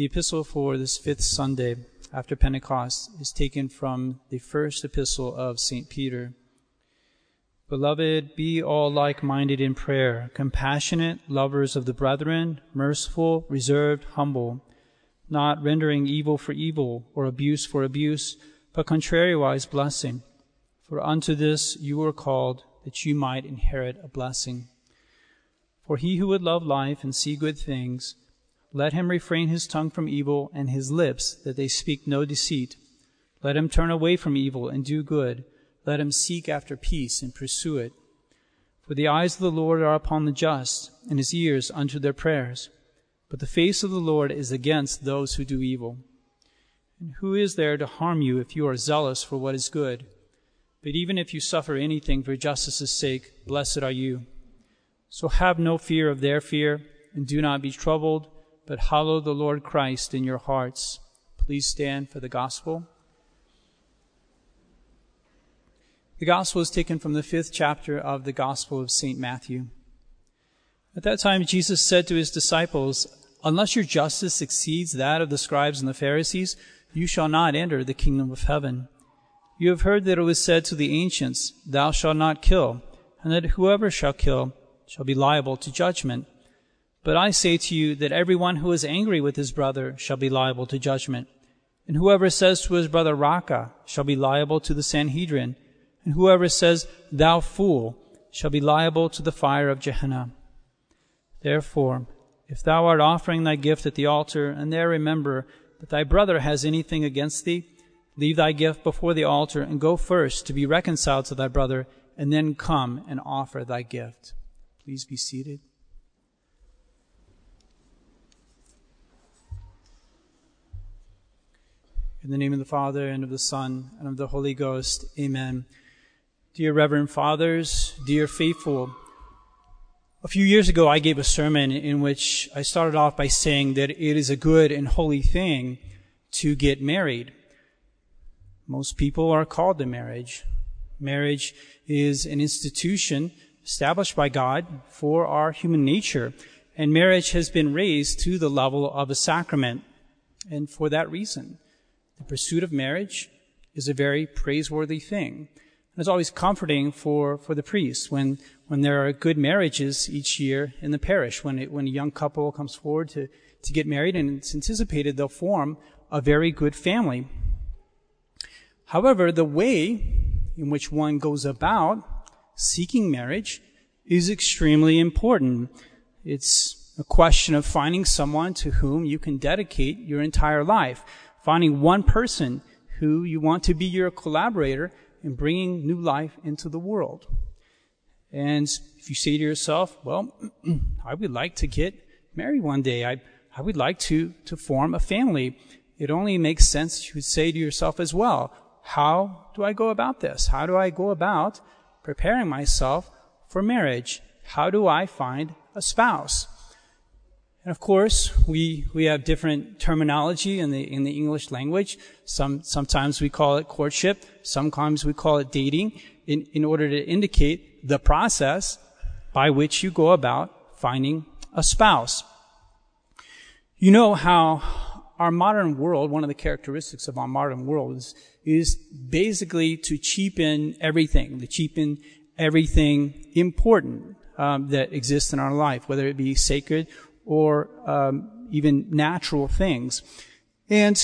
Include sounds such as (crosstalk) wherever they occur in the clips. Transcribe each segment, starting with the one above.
The epistle for this fifth Sunday after Pentecost is taken from the first epistle of St. Peter. Beloved, be all like minded in prayer, compassionate, lovers of the brethren, merciful, reserved, humble, not rendering evil for evil or abuse for abuse, but contrariwise blessing. For unto this you were called, that you might inherit a blessing. For he who would love life and see good things, let him refrain his tongue from evil and his lips that they speak no deceit. Let him turn away from evil and do good. Let him seek after peace and pursue it. For the eyes of the Lord are upon the just, and his ears unto their prayers. But the face of the Lord is against those who do evil. And who is there to harm you if you are zealous for what is good? But even if you suffer anything for justice's sake, blessed are you. So have no fear of their fear, and do not be troubled but hallow the Lord Christ in your hearts. Please stand for the gospel. The gospel is taken from the fifth chapter of the Gospel of St. Matthew. At that time, Jesus said to his disciples, Unless your justice exceeds that of the scribes and the Pharisees, you shall not enter the kingdom of heaven. You have heard that it was said to the ancients, Thou shalt not kill, and that whoever shall kill shall be liable to judgment. But I say to you that everyone who is angry with his brother shall be liable to judgment. And whoever says to his brother Raca shall be liable to the Sanhedrin. And whoever says, Thou fool, shall be liable to the fire of Gehenna. Therefore, if thou art offering thy gift at the altar, and there remember that thy brother has anything against thee, leave thy gift before the altar, and go first to be reconciled to thy brother, and then come and offer thy gift. Please be seated. In the name of the Father, and of the Son, and of the Holy Ghost. Amen. Dear Reverend Fathers, dear faithful, a few years ago I gave a sermon in which I started off by saying that it is a good and holy thing to get married. Most people are called to marriage. Marriage is an institution established by God for our human nature, and marriage has been raised to the level of a sacrament. And for that reason, the pursuit of marriage is a very praiseworthy thing. And it's always comforting for, for the priests when, when there are good marriages each year in the parish, when, it, when a young couple comes forward to, to get married and it's anticipated they'll form a very good family. However, the way in which one goes about seeking marriage is extremely important. It's a question of finding someone to whom you can dedicate your entire life finding one person who you want to be your collaborator in bringing new life into the world. And if you say to yourself, well, (clears throat) I would like to get married one day. I, I would like to, to form a family. It only makes sense you would say to yourself as well, how do I go about this? How do I go about preparing myself for marriage? How do I find a spouse? And of course, we, we have different terminology in the, in the English language. Some, sometimes we call it courtship. Sometimes we call it dating in, in order to indicate the process by which you go about finding a spouse. You know how our modern world, one of the characteristics of our modern world is, is basically to cheapen everything, to cheapen everything important um, that exists in our life, whether it be sacred or um, even natural things. And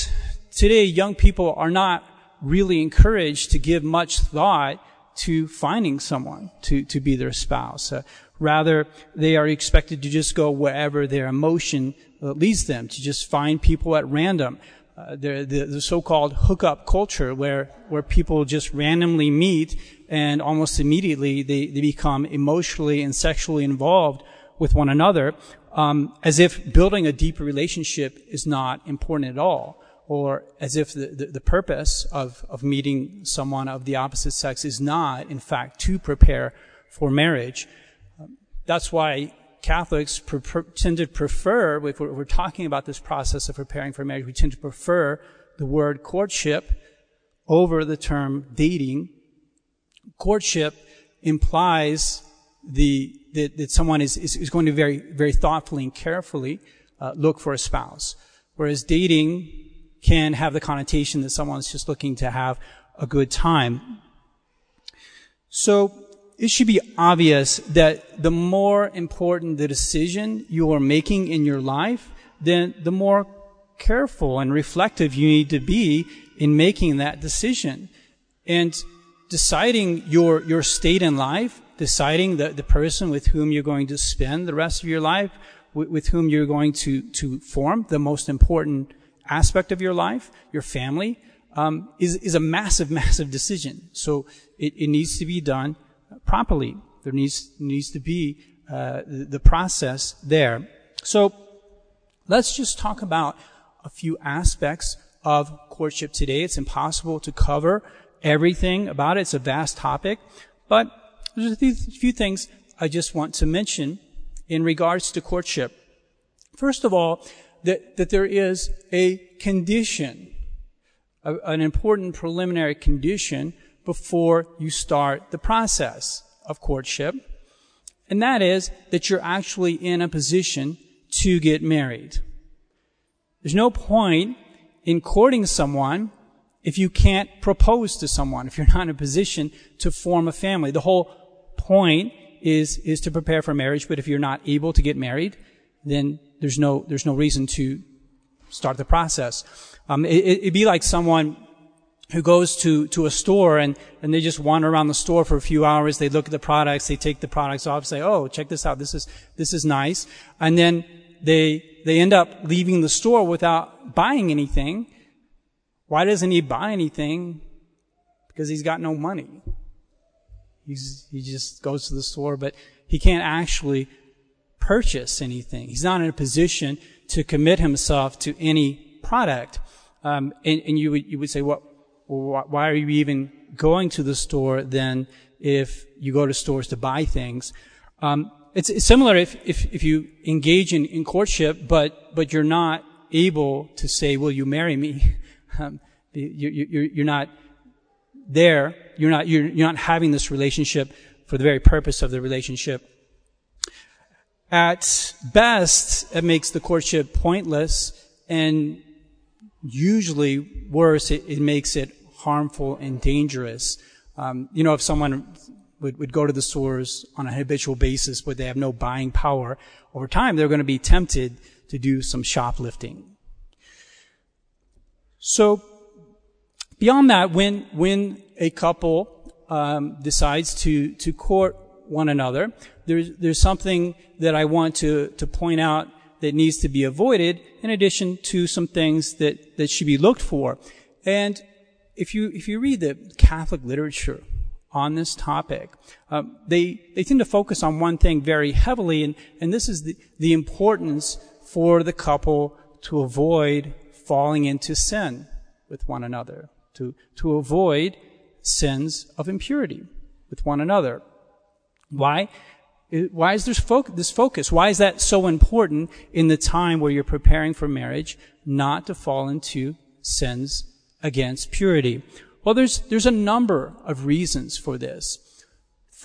today, young people are not really encouraged to give much thought to finding someone to, to be their spouse. Uh, rather, they are expected to just go wherever their emotion uh, leads them, to just find people at random. Uh, the, the, the, so-called hookup culture where, where people just randomly meet and almost immediately they, they become emotionally and sexually involved with one another um, as if building a deep relationship is not important at all, or as if the, the, the purpose of, of meeting someone of the opposite sex is not, in fact, to prepare for marriage. Um, that's why Catholics pre- pre- tend to prefer, if we're, we're talking about this process of preparing for marriage, we tend to prefer the word courtship over the term dating. Courtship implies the that, that someone is, is, is, going to very, very thoughtfully and carefully uh, look for a spouse. Whereas dating can have the connotation that someone's just looking to have a good time. So it should be obvious that the more important the decision you are making in your life, then the more careful and reflective you need to be in making that decision. And deciding your, your state in life, deciding the, the person with whom you're going to spend the rest of your life, with, with whom you're going to, to form the most important aspect of your life, your family, um, is, is a massive, (laughs) massive decision. So it, it needs to be done properly. There needs, needs to be uh, the, the process there. So let's just talk about a few aspects of courtship today. It's impossible to cover everything about it. It's a vast topic, but there's a few things I just want to mention in regards to courtship. First of all, that, that there is a condition, a, an important preliminary condition before you start the process of courtship. And that is that you're actually in a position to get married. There's no point in courting someone if you can't propose to someone, if you're not in a position to form a family. The whole point is, is to prepare for marriage, but if you're not able to get married, then there's no, there's no reason to start the process. Um, it, would be like someone who goes to, to a store and, and they just wander around the store for a few hours. They look at the products. They take the products off, say, oh, check this out. This is, this is nice. And then they, they end up leaving the store without buying anything. Why doesn't he buy anything? Because he's got no money. He's, he just goes to the store, but he can't actually purchase anything. He's not in a position to commit himself to any product. Um, and, and, you would you would say, well, why are you even going to the store then if you go to stores to buy things? Um, it's, it's, similar if, if, if you engage in, in, courtship, but but you're not able to say, "Will you marry me?" (laughs) Um, you, you, you're not there. You're not you're, you're not having this relationship for the very purpose of the relationship. At best, it makes the courtship pointless, and usually worse, it, it makes it harmful and dangerous. Um, you know, if someone would, would go to the stores on a habitual basis, but they have no buying power, over time they're going to be tempted to do some shoplifting. So, beyond that, when when a couple um, decides to to court one another, there's, there's something that I want to, to point out that needs to be avoided in addition to some things that, that should be looked for. And if you, if you read the Catholic literature on this topic, um, they, they tend to focus on one thing very heavily, and, and this is the, the importance for the couple to avoid falling into sin with one another, to, to avoid sins of impurity with one another. Why? Why is this focus? Why is that so important in the time where you're preparing for marriage not to fall into sins against purity? Well, there's, there's a number of reasons for this.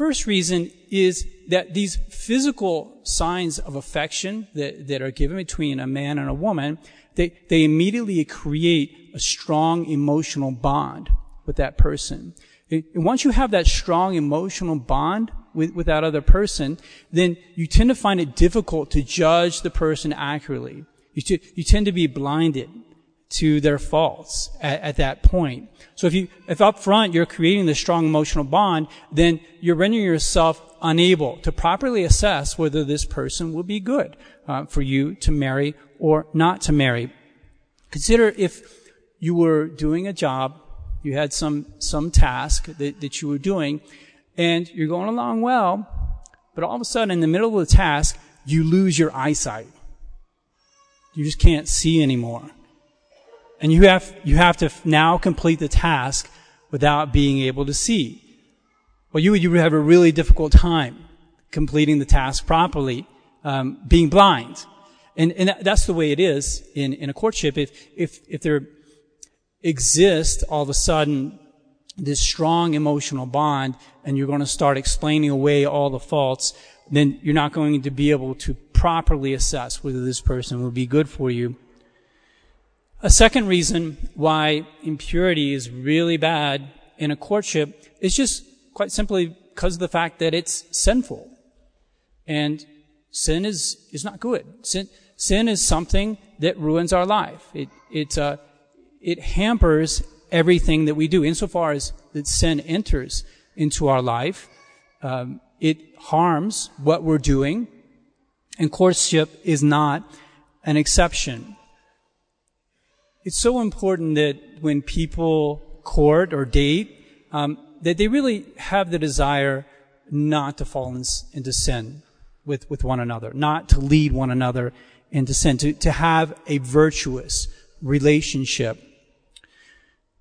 First reason is that these physical signs of affection that, that are given between a man and a woman, they, they immediately create a strong emotional bond with that person. And once you have that strong emotional bond with, with that other person, then you tend to find it difficult to judge the person accurately. You, t- you tend to be blinded to their faults at, at, that point. So if you, if up front you're creating this strong emotional bond, then you're rendering yourself unable to properly assess whether this person will be good uh, for you to marry or not to marry. Consider if you were doing a job, you had some, some task that, that you were doing, and you're going along well, but all of a sudden in the middle of the task, you lose your eyesight. You just can't see anymore. And you have, you have to now complete the task without being able to see. Well, you would, you would have a really difficult time completing the task properly, um, being blind. And, and that's the way it is in, in a courtship. If, if, if there exists all of a sudden this strong emotional bond and you're going to start explaining away all the faults, then you're not going to be able to properly assess whether this person will be good for you. A second reason why impurity is really bad in a courtship is just quite simply because of the fact that it's sinful. And sin is, is not good. Sin, sin is something that ruins our life. It, it, uh, it hampers everything that we do. Insofar as that sin enters into our life, um, it harms what we're doing, and courtship is not an exception. It's so important that when people court or date, um, that they really have the desire not to fall in, into sin with, with one another, not to lead one another into sin, to, to have a virtuous relationship.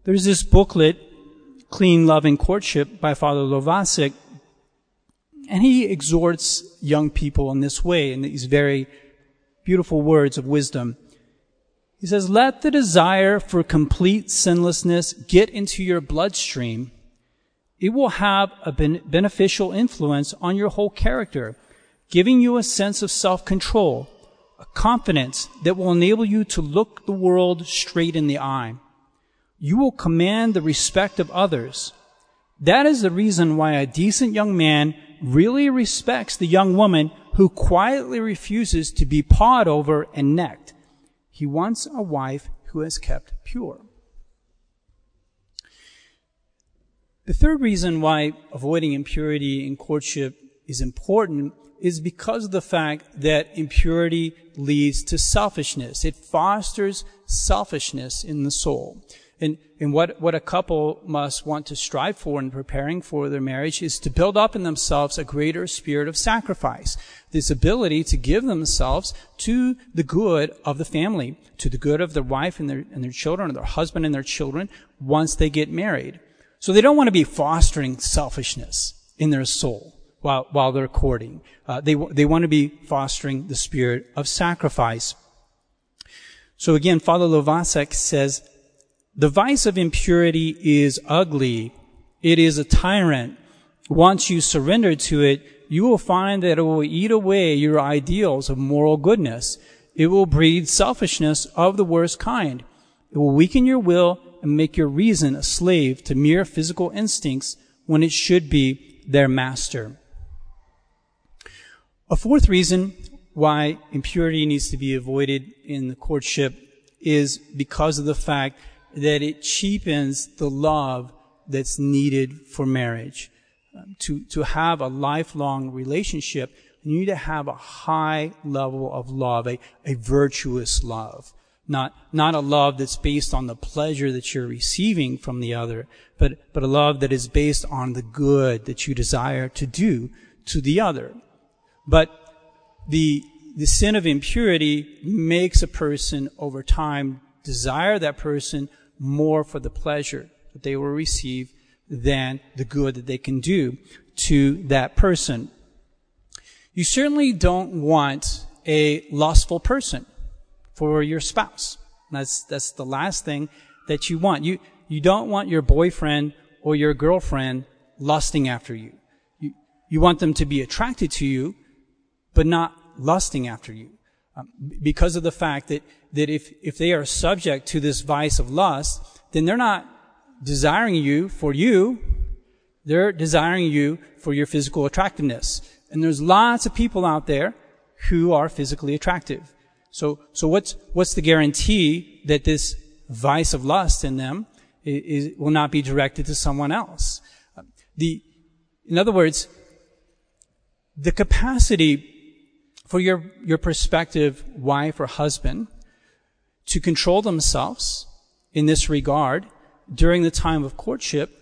There's this booklet, Clean Love and Courtship by Father Lovasik, and he exhorts young people in this way, in these very beautiful words of wisdom. He says, let the desire for complete sinlessness get into your bloodstream. It will have a ben- beneficial influence on your whole character, giving you a sense of self-control, a confidence that will enable you to look the world straight in the eye. You will command the respect of others. That is the reason why a decent young man really respects the young woman who quietly refuses to be pawed over and necked. He wants a wife who has kept pure. The third reason why avoiding impurity in courtship is important is because of the fact that impurity leads to selfishness. It fosters selfishness in the soul. And, and what, what a couple must want to strive for in preparing for their marriage is to build up in themselves a greater spirit of sacrifice. This ability to give themselves to the good of the family, to the good of their wife and their, and their children, or their husband and their children once they get married. So they don't want to be fostering selfishness in their soul while, while they're courting. Uh, they, they want to be fostering the spirit of sacrifice. So again, Father Lovasik says, the vice of impurity is ugly. It is a tyrant. Once you surrender to it, you will find that it will eat away your ideals of moral goodness. It will breed selfishness of the worst kind. It will weaken your will and make your reason a slave to mere physical instincts when it should be their master. A fourth reason why impurity needs to be avoided in the courtship is because of the fact that it cheapens the love that's needed for marriage. Um, to, to have a lifelong relationship, you need to have a high level of love, a, a virtuous love. Not, not a love that's based on the pleasure that you're receiving from the other, but, but a love that is based on the good that you desire to do to the other. But the, the sin of impurity makes a person over time desire that person more for the pleasure that they will receive than the good that they can do to that person. You certainly don't want a lustful person for your spouse. That's, that's the last thing that you want. You, you don't want your boyfriend or your girlfriend lusting after you. You, you want them to be attracted to you, but not lusting after you. Um, because of the fact that, that if, if they are subject to this vice of lust, then they're not desiring you for you. They're desiring you for your physical attractiveness. And there's lots of people out there who are physically attractive. So, so what's, what's the guarantee that this vice of lust in them is, is, will not be directed to someone else? The, in other words, the capacity for your, your prospective wife or husband to control themselves in this regard during the time of courtship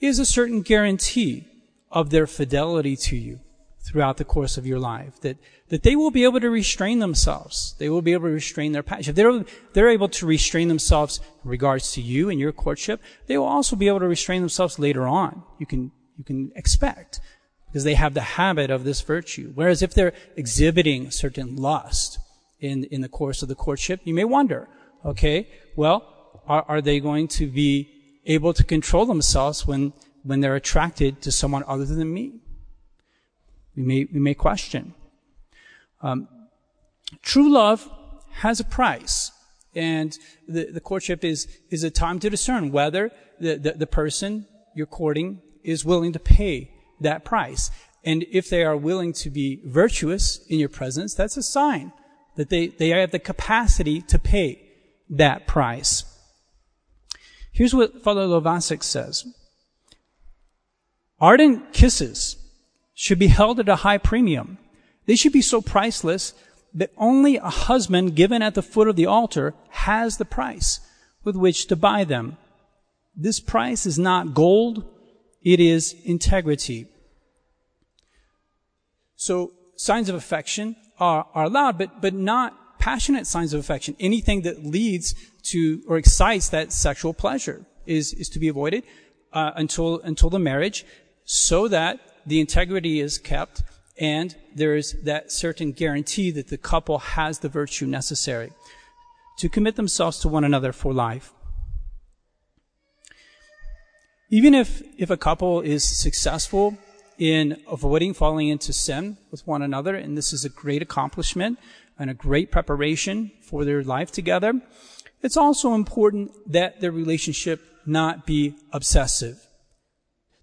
is a certain guarantee of their fidelity to you throughout the course of your life. That, that they will be able to restrain themselves. They will be able to restrain their passion. If they're, they're able to restrain themselves in regards to you and your courtship, they will also be able to restrain themselves later on. You can, you can expect because they have the habit of this virtue. Whereas if they're exhibiting certain lust in, in the course of the courtship, you may wonder, okay, well, are, are they going to be able to control themselves when, when they're attracted to someone other than me? We may, we may question. Um, true love has a price. And the, the courtship is, is a time to discern whether the, the, the person you're courting is willing to pay that price. And if they are willing to be virtuous in your presence, that's a sign that they, they have the capacity to pay that price. Here's what Father Lovasik says. Ardent kisses should be held at a high premium. They should be so priceless that only a husband given at the foot of the altar has the price with which to buy them. This price is not gold, it is integrity. So signs of affection are, are allowed, but, but not passionate signs of affection. Anything that leads to or excites that sexual pleasure is, is to be avoided uh, until, until the marriage so that the integrity is kept and there is that certain guarantee that the couple has the virtue necessary to commit themselves to one another for life. Even if, if a couple is successful in avoiding falling into sin with one another, and this is a great accomplishment and a great preparation for their life together, it's also important that their relationship not be obsessive.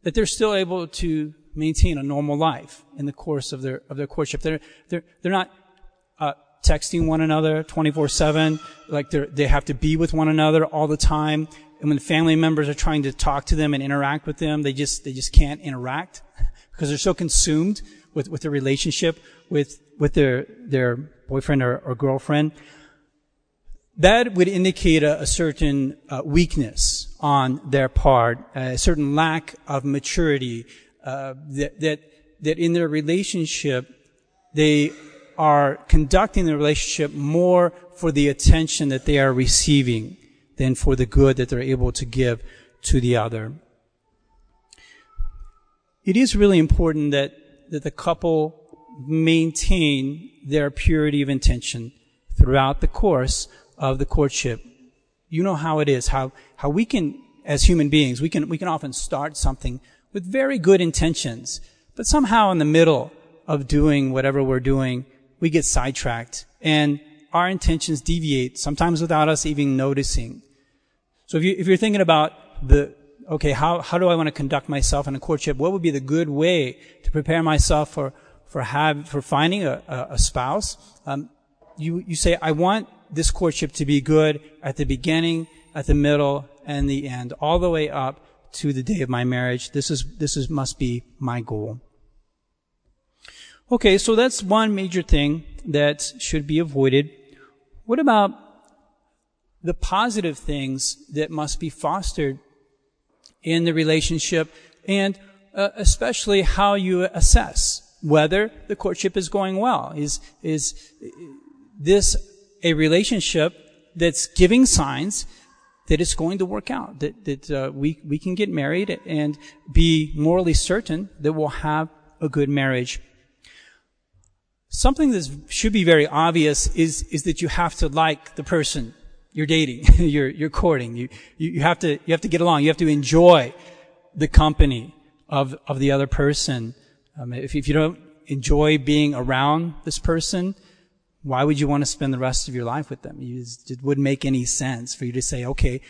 That they're still able to maintain a normal life in the course of their of their courtship. They're they're they're not uh, texting one another 24/7 like they they have to be with one another all the time. And when family members are trying to talk to them and interact with them, they just they just can't interact (laughs) because they're so consumed with with their relationship with with their their boyfriend or, or girlfriend. That would indicate a, a certain uh, weakness on their part, a certain lack of maturity, uh, that, that, that in their relationship, they are conducting the relationship more for the attention that they are receiving than for the good that they're able to give to the other. It is really important that, that the couple maintain their purity of intention throughout the course of the courtship. You know how it is, how, how we can, as human beings, we can, we can often start something with very good intentions, but somehow in the middle of doing whatever we're doing, we get sidetracked and our intentions deviate, sometimes without us even noticing. So if, you, if you're thinking about the, okay, how, how do I want to conduct myself in a courtship? What would be the good way to prepare myself for, for have, for finding a, a, spouse? Um, you, you say, I want this courtship to be good at the beginning, at the middle, and the end, all the way up to the day of my marriage. This is, this is, must be my goal. Okay, so that's one major thing that should be avoided. What about the positive things that must be fostered in the relationship and uh, especially how you assess whether the courtship is going well. Is, is this a relationship that's giving signs that it's going to work out, that, that uh, we, we can get married and be morally certain that we'll have a good marriage. Something that should be very obvious is, is that you have to like the person you're dating, (laughs) you're, you're courting. You, you have to, you have to get along. You have to enjoy the company of, of the other person. Um, if, if you don't enjoy being around this person, why would you want to spend the rest of your life with them? Just, it wouldn't make any sense for you to say, okay,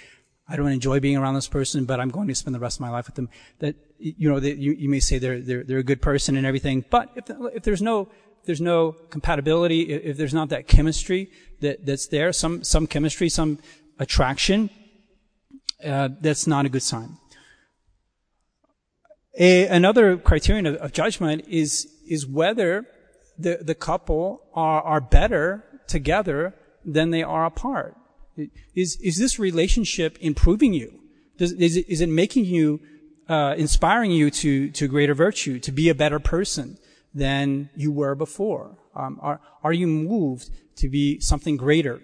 I don't enjoy being around this person, but I'm going to spend the rest of my life with them. That, you know, that you, you may say they're, they're, they're a good person and everything, but if, if there's no, there's no compatibility, if, there's not that chemistry that, that's there, some, some chemistry, some attraction, uh, that's not a good sign. A, another criterion of, of judgment is, is whether the, the couple are, are better together than they are apart? Is, is this relationship improving you? Does, is, it, is it making you, uh, inspiring you to, to greater virtue, to be a better person than you were before? Um, are, are you moved to be something greater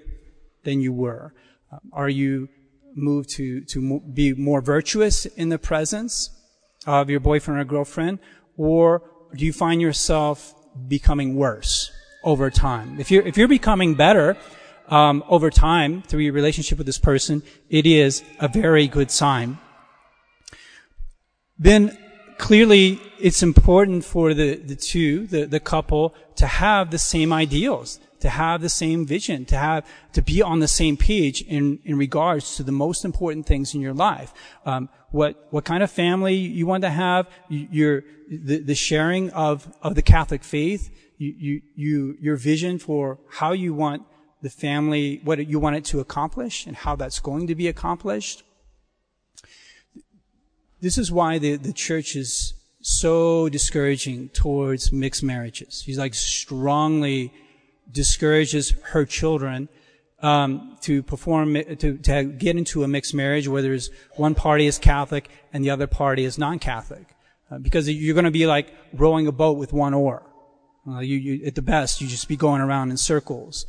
than you were? Um, are you moved to, to mo- be more virtuous in the presence of your boyfriend or girlfriend? Or do you find yourself becoming worse over time. If you're, if you're becoming better, um, over time through your relationship with this person, it is a very good sign. Then clearly it's important for the, the two, the, the couple, to have the same ideals, to have the same vision, to have, to be on the same page in, in regards to the most important things in your life. Um, what, what kind of family you want to have, your, the, the sharing of, of the Catholic faith, you, you, you, your vision for how you want the family, what you want it to accomplish and how that's going to be accomplished. This is why the, the church is so discouraging towards mixed marriages. She's like strongly discourages her children um, to perform to, to get into a mixed marriage where there's one party is Catholic and the other party is non-Catholic, uh, because you're going to be like rowing a boat with one oar. Uh, you, you, at the best, you just be going around in circles.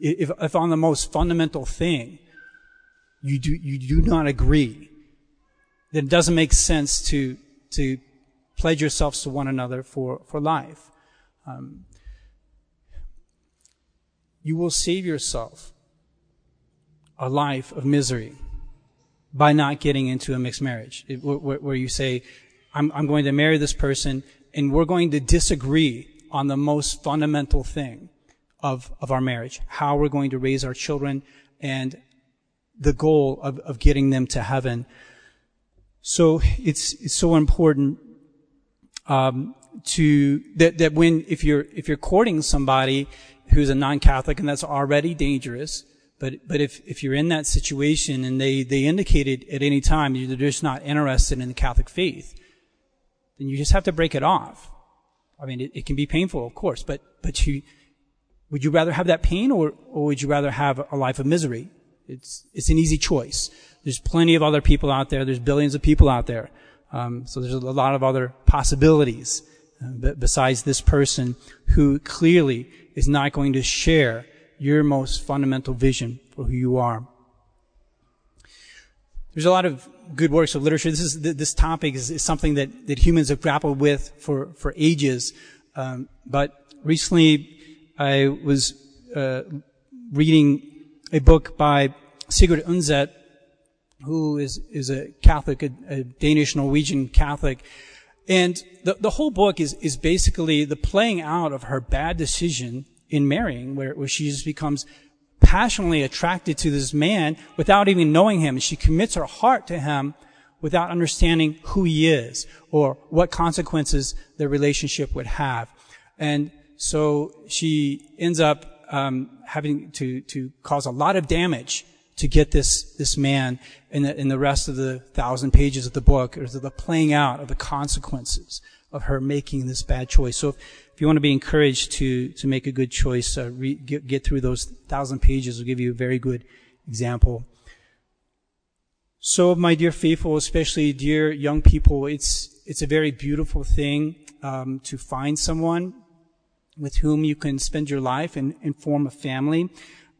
If, if on the most fundamental thing you do you do not agree, then it doesn't make sense to to pledge yourselves to one another for, for life. Um, you will save yourself a life of misery by not getting into a mixed marriage, it, where, where, you say, I'm, I'm going to marry this person and we're going to disagree on the most fundamental thing of, of our marriage, how we're going to raise our children and the goal of, of getting them to heaven. So it's, it's so important um, to that that when if you're if you're courting somebody who's a non-Catholic and that's already dangerous, but but if if you're in that situation and they they indicated at any time they're just not interested in the Catholic faith, then you just have to break it off. I mean, it, it can be painful, of course, but but you would you rather have that pain or or would you rather have a life of misery? It's it's an easy choice. There's plenty of other people out there. There's billions of people out there um, so there's a lot of other possibilities uh, besides this person who clearly is not going to share your most fundamental vision for who you are. There's a lot of good works of literature. This is this topic is, is something that, that humans have grappled with for for ages. Um, but recently, I was uh, reading a book by Sigrid Undset who is, is a Catholic, a, a Danish Norwegian Catholic. And the, the whole book is, is basically the playing out of her bad decision in marrying, where, where she just becomes passionately attracted to this man without even knowing him. She commits her heart to him without understanding who he is or what consequences their relationship would have. And so she ends up um, having to to cause a lot of damage to get this, this man in the, in the rest of the thousand pages of the book, or the playing out of the consequences of her making this bad choice. So if, if you want to be encouraged to, to make a good choice, uh, re, get, get through those thousand pages will give you a very good example. So, my dear faithful, especially dear young people, it's, it's a very beautiful thing um, to find someone with whom you can spend your life and, and form a family.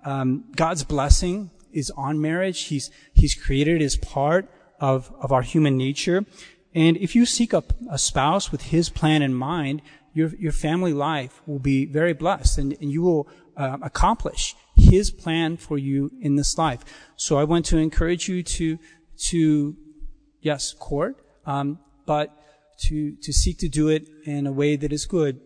Um, God's blessing is on marriage. He's, he's created as part of, of our human nature. And if you seek a, a spouse with his plan in mind, your, your family life will be very blessed and, and you will uh, accomplish his plan for you in this life. So I want to encourage you to, to, yes, court, um, but to, to seek to do it in a way that is good.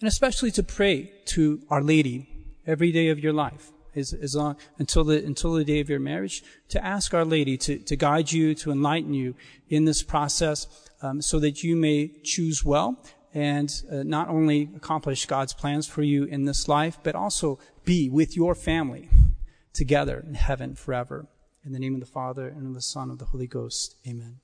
And especially to pray to Our Lady every day of your life as, as long, until the until the day of your marriage, to ask Our Lady to, to guide you, to enlighten you in this process, um, so that you may choose well and uh, not only accomplish God's plans for you in this life, but also be with your family together in heaven forever. In the name of the Father and of the Son of the Holy Ghost. Amen.